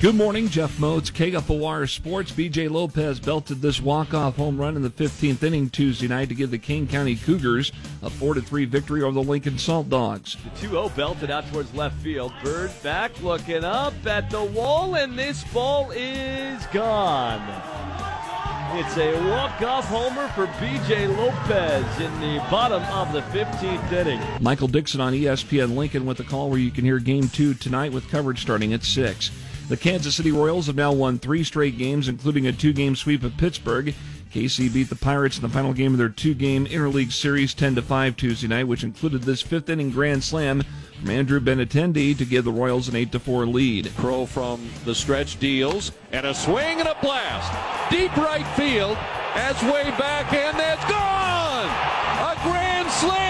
Good morning, Jeff Moats, KFOR Sports. BJ Lopez belted this walk-off home run in the 15th inning Tuesday night to give the Kane County Cougars a 4-3 victory over the Lincoln Saltdogs. The 2-0 belted out towards left field. Bird back looking up at the wall, and this ball is gone. It's a walk-off homer for B.J. Lopez in the bottom of the 15th inning. Michael Dixon on ESPN Lincoln with the call where you can hear Game 2 tonight with coverage starting at 6. The Kansas City Royals have now won three straight games, including a two game sweep of Pittsburgh. KC beat the Pirates in the final game of their two game interleague series 10 5 Tuesday night, which included this fifth inning grand slam from Andrew Benintendi to give the Royals an 8 4 lead. Crowe from the stretch deals, and a swing and a blast. Deep right field, as way back, and that's gone! A grand slam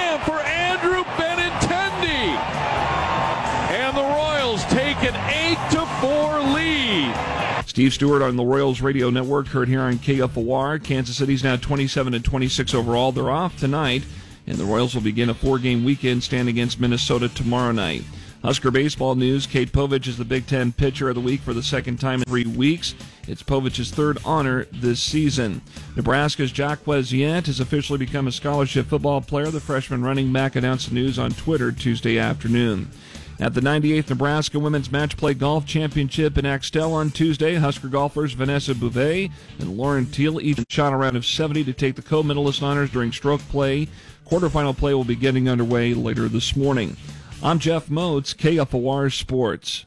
an 8 to 4 lead. Steve Stewart on the Royals radio network heard here on KFOR. Kansas City's now 27 and 26 overall. They're off tonight, and the Royals will begin a four-game weekend stand against Minnesota tomorrow night. Husker baseball news: Cade Povich is the Big Ten Pitcher of the Week for the second time in three weeks. It's Povich's third honor this season. Nebraska's Jaquez Yant has officially become a scholarship football player. The freshman running back announced the news on Twitter Tuesday afternoon. At the 98th Nebraska Women's Match Play Golf Championship in Axtell on Tuesday, Husker golfers Vanessa Bouvet and Lauren Teal each shot a round of 70 to take the co-medalist honors during stroke play. Quarterfinal play will be getting underway later this morning. I'm Jeff Moats, KFOR Sports.